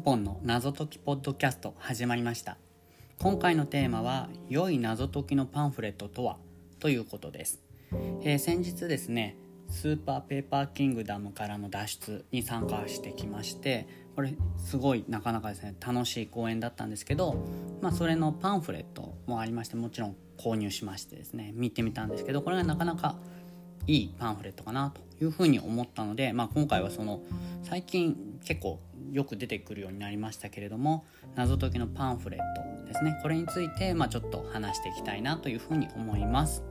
ンポンの謎解きポッドキャスト始まりました。今回のテーマは良い謎解きのパンフレットとは？ということです、えー、先日ですねスーパーペーパーキングダムからの脱出に参加してきましてこれすごいなかなかですね楽しい公演だったんですけど、まあ、それのパンフレットもありましてもちろん購入しましてですね見てみたんですけどこれがなかなかいいパンフレットかなというふうに思ったので、まあ、今回はその最近結構よく出てくるようになりましたけれども謎解きのパンフレットですねこれについて、まあ、ちょっと話していきたいなというふうに思います。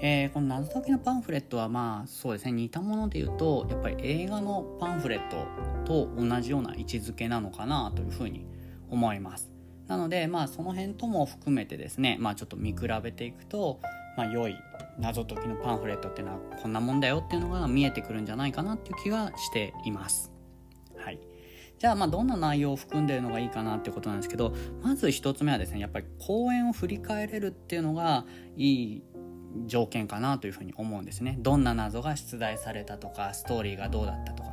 えー、この謎解きのパンフレットはまあそうですね似たもので言うとやっぱり映画のパンフレットと同じような位置づけなのかなというふうに思いますなのでまあその辺とも含めてですねまあちょっと見比べていくとまあ良い謎解きのパンフレットっていうのはこんなもんだよっていうのが見えてくるんじゃないかなっていう気がしています。はい。じゃあまあどんな内容を含んでるのがいいかなってことなんですけどまず1つ目はですねやっぱり公演を振り返れるっていうのがいい条件かなというふうに思うんですね。どんな謎が出題されたとかストーリーがどうだったとか、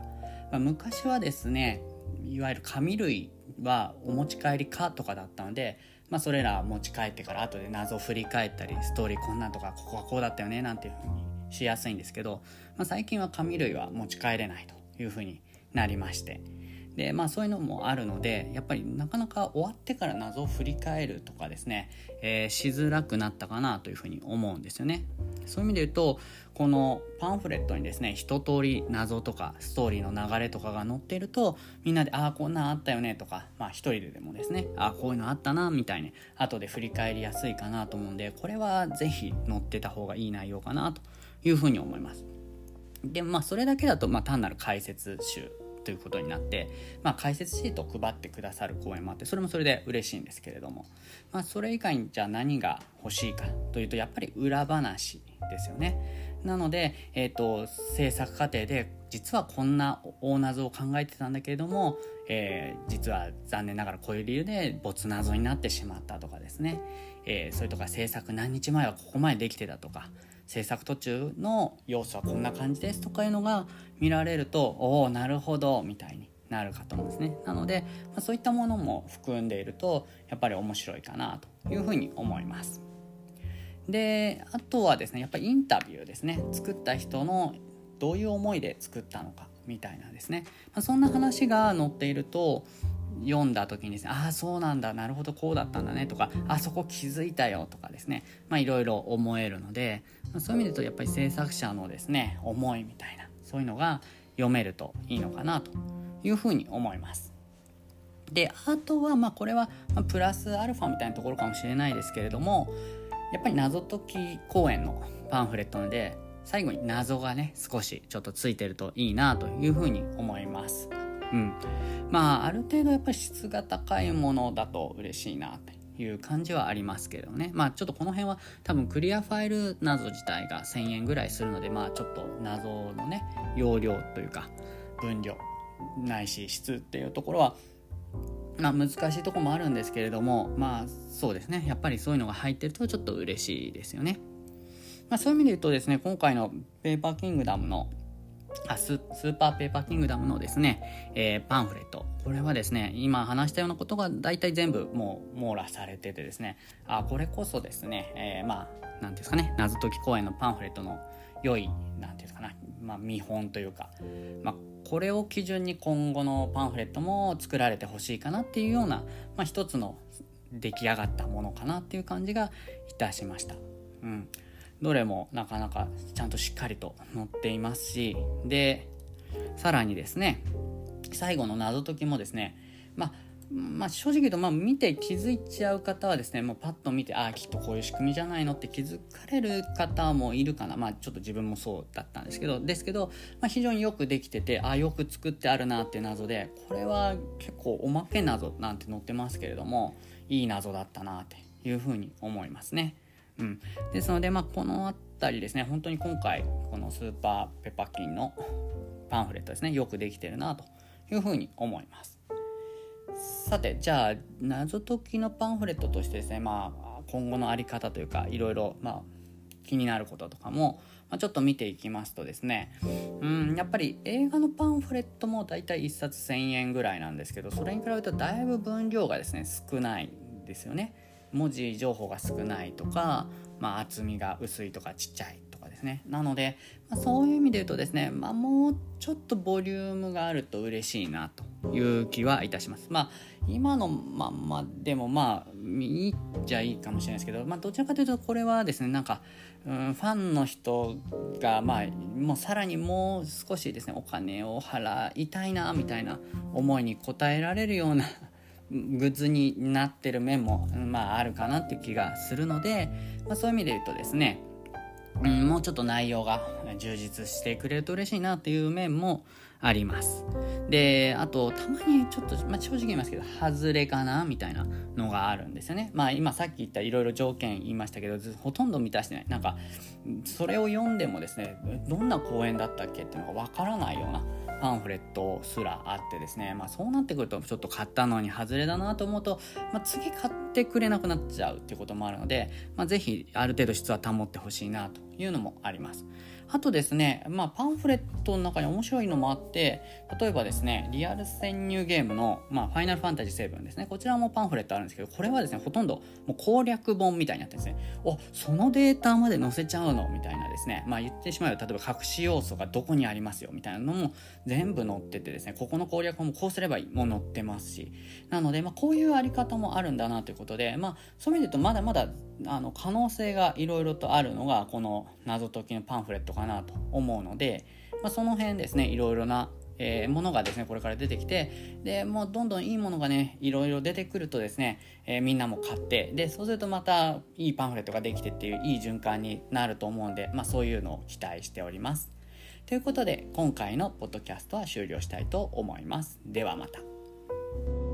まあ、昔はですねいわゆる紙類はお持ち帰りかとかだったので、まあ、それら持ち帰ってから後で謎を振り返ったりストーリーこんなんとかここはこうだったよねなんていうふうにしやすいんですけど、まあ、最近は紙類は持ち帰れないというふうになりまして。でまあそういうのもあるのでやっぱりなかなか終わってから謎を振り返るとかですね、えー、しづらくなったかなというふうに思うんですよね。そういう意味で言うとこのパンフレットにですね一通り謎とかストーリーの流れとかが載っているとみんなで「ああこんなんあったよね」とかまあ一人ででもですね「ああこういうのあったな」みたいに後で振り返りやすいかなと思うんでこれは是非載ってた方がいい内容かなというふうに思います。でまあそれだけだとま単なる解説集ということになって、まあ、解説シートを配ってくださる講演もあってそれもそれで嬉しいんですけれども、まあ、それ以外にじゃあ何が欲しいかというとやっぱり裏話ですよね。なので、えーと、制作過程で実はこんな大謎を考えてたんだけれども、えー、実は残念ながらこういう理由で没謎になってしまったとかですね、えー、それとか制作何日前はここまでできてたとか制作途中の要素はこんな感じですとかいうのが見られるとおおなるほどみたいになるかと思うんですね。なので、まあ、そういったものも含んでいるとやっぱり面白いかなというふうに思います。であとはですねやっぱりインタビューですね。作った人のどういう思いで作ったのかみたいなですね、まあ、そんな話が載っていると読んだ時にですねああそうなんだなるほどこうだったんだねとかあそこ気づいたよとかですねまあいろいろ思えるので、まあ、そういう意味で言うとやっぱり制作者のですね思いみたいなそういうのが読めるといいのかなというふうに思います。であとはまあこれはプラスアルファみたいなところかもしれないですけれどもやっぱり謎解き公演のパンフレットので最後に謎がね少しちょっとついてるといいなというふうに思います。うん、まあある程度やっぱり質が高いものだと嬉しいなっていう感じはありますけどね。まあちょっとこの辺は多分クリアファイル謎自体が1000円ぐらいするのでまあちょっと謎のね容量というか分量ないし質っていうところはまあ難しいとこもあるんですけれどもまあそうですね。やっぱりそういうのが入ってるとちょっと嬉しいですよね。まあ、そういう意味で言うとですね今回のペーパーキングダムのあスーパーペーパーキングダムのですね、えー、パンフレット。これはですね今話したようなことが大体全部もう網羅されててですね。あこれこそですね、えー、まあ何ですかね謎解き公演のパンフレットの良い何ていうかな、まあ、見本というか、まあ、これを基準に今後のパンフレットも作られてほしいかなっていうような、まあ、一つの出来上がったものかなっていう感じがいたしました。うん。どれもなかなかちゃんとしっかりと載っていますしでさらにですね最後の謎解きもですねまあまあ、正直言うと、まあ、見て気づいちゃう方はですねもうパッと見てああきっとこういう仕組みじゃないのって気づかれる方もいるかなまあちょっと自分もそうだったんですけどですけど、まあ、非常によくできててああよく作ってあるなっていう謎でこれは結構おまけ謎なんて載ってますけれどもいい謎だったなっていうふうに思いますね。うん、ですので、まあ、この辺りですね。本当に今回このスーパーペパキンのパンフレットですね。よくできてるなというふうに思います。さてじゃあ謎解きのパンフレットとしてですねまあ今後の在り方というかいろいろまあ気になることとかも、まあ、ちょっと見ていきますとですね。うんやっぱり映画のパンフレットもだいたい1冊1000円ぐらいなんですけどそれに比べるとだいぶ分量がですね少ないんですよね。文字情報が少ないとか、まあ、厚みが薄いとかちっちゃいとかですね。なので、まあ、そういう意味で言うとですね、まあ、もうちょっとボリュームがあると嬉しいなという気はいたします。まあ今のまんまでもまあいいっちゃいいかもしれないですけど、まあ、どちらかというとこれはですねなんか、うん、ファンの人がまあもうさらにもう少しですねお金を払いたいなみたいな思いに応えられるようなグッズになってる面も、まあ、あるかなっていう気がするので、まあ、そういう意味で言うとですね、うん、もうちょっと内容が充実してくれると嬉しいなっていう面もあります。で、あと、たまにちょっと、まあ、正直言いますけど、外れかなみたいなのがあるんですよね。まあ、今さっき言ったいろいろ条件言いましたけど、ほとんど満たしてない。なんか、それを読んでもですね、どんな公演だったっけっていうのがわからないようなパンフレットすらあってですね、まあ、そうなってくるとちょっと買ったのに外れだなと思うと、まあ、次買ってくれなくなっちゃうっていうこともあるので、まあ、是非ある程度質は保ってほしいなというのもあります。あとですね、まあ、パンフレットの中に面白いのもあって、例えばですね、リアル潜入ゲームの、まあ、ファイナルファンタジー7ですね、こちらもパンフレットあるんですけど、これはですね、ほとんどもう攻略本みたいになってですね、お、そのデータまで載せちゃうの？みたいなですね、まあ言ってしまえば、例えば隠し要素がどこにありますよ？みたいなのも全部載っててですね、ここの攻略本もこうすればいいも載ってますし、なので、まあこういうあり方もあるんだなということで、まあそういう意味で言うとまだまだあの可能性がいろいろとあるのがこの謎解きのパンフレットかなと思うので、まあ、その辺ですねいろいろな、えー、ものがですねこれから出てきてでもうどんどんいいものがねいろいろ出てくるとですね、えー、みんなも買ってでそうするとまたいいパンフレットができてっていういい循環になると思うんで、まあ、そういうのを期待しております。ということで今回のポッドキャストは終了したいと思います。ではまた。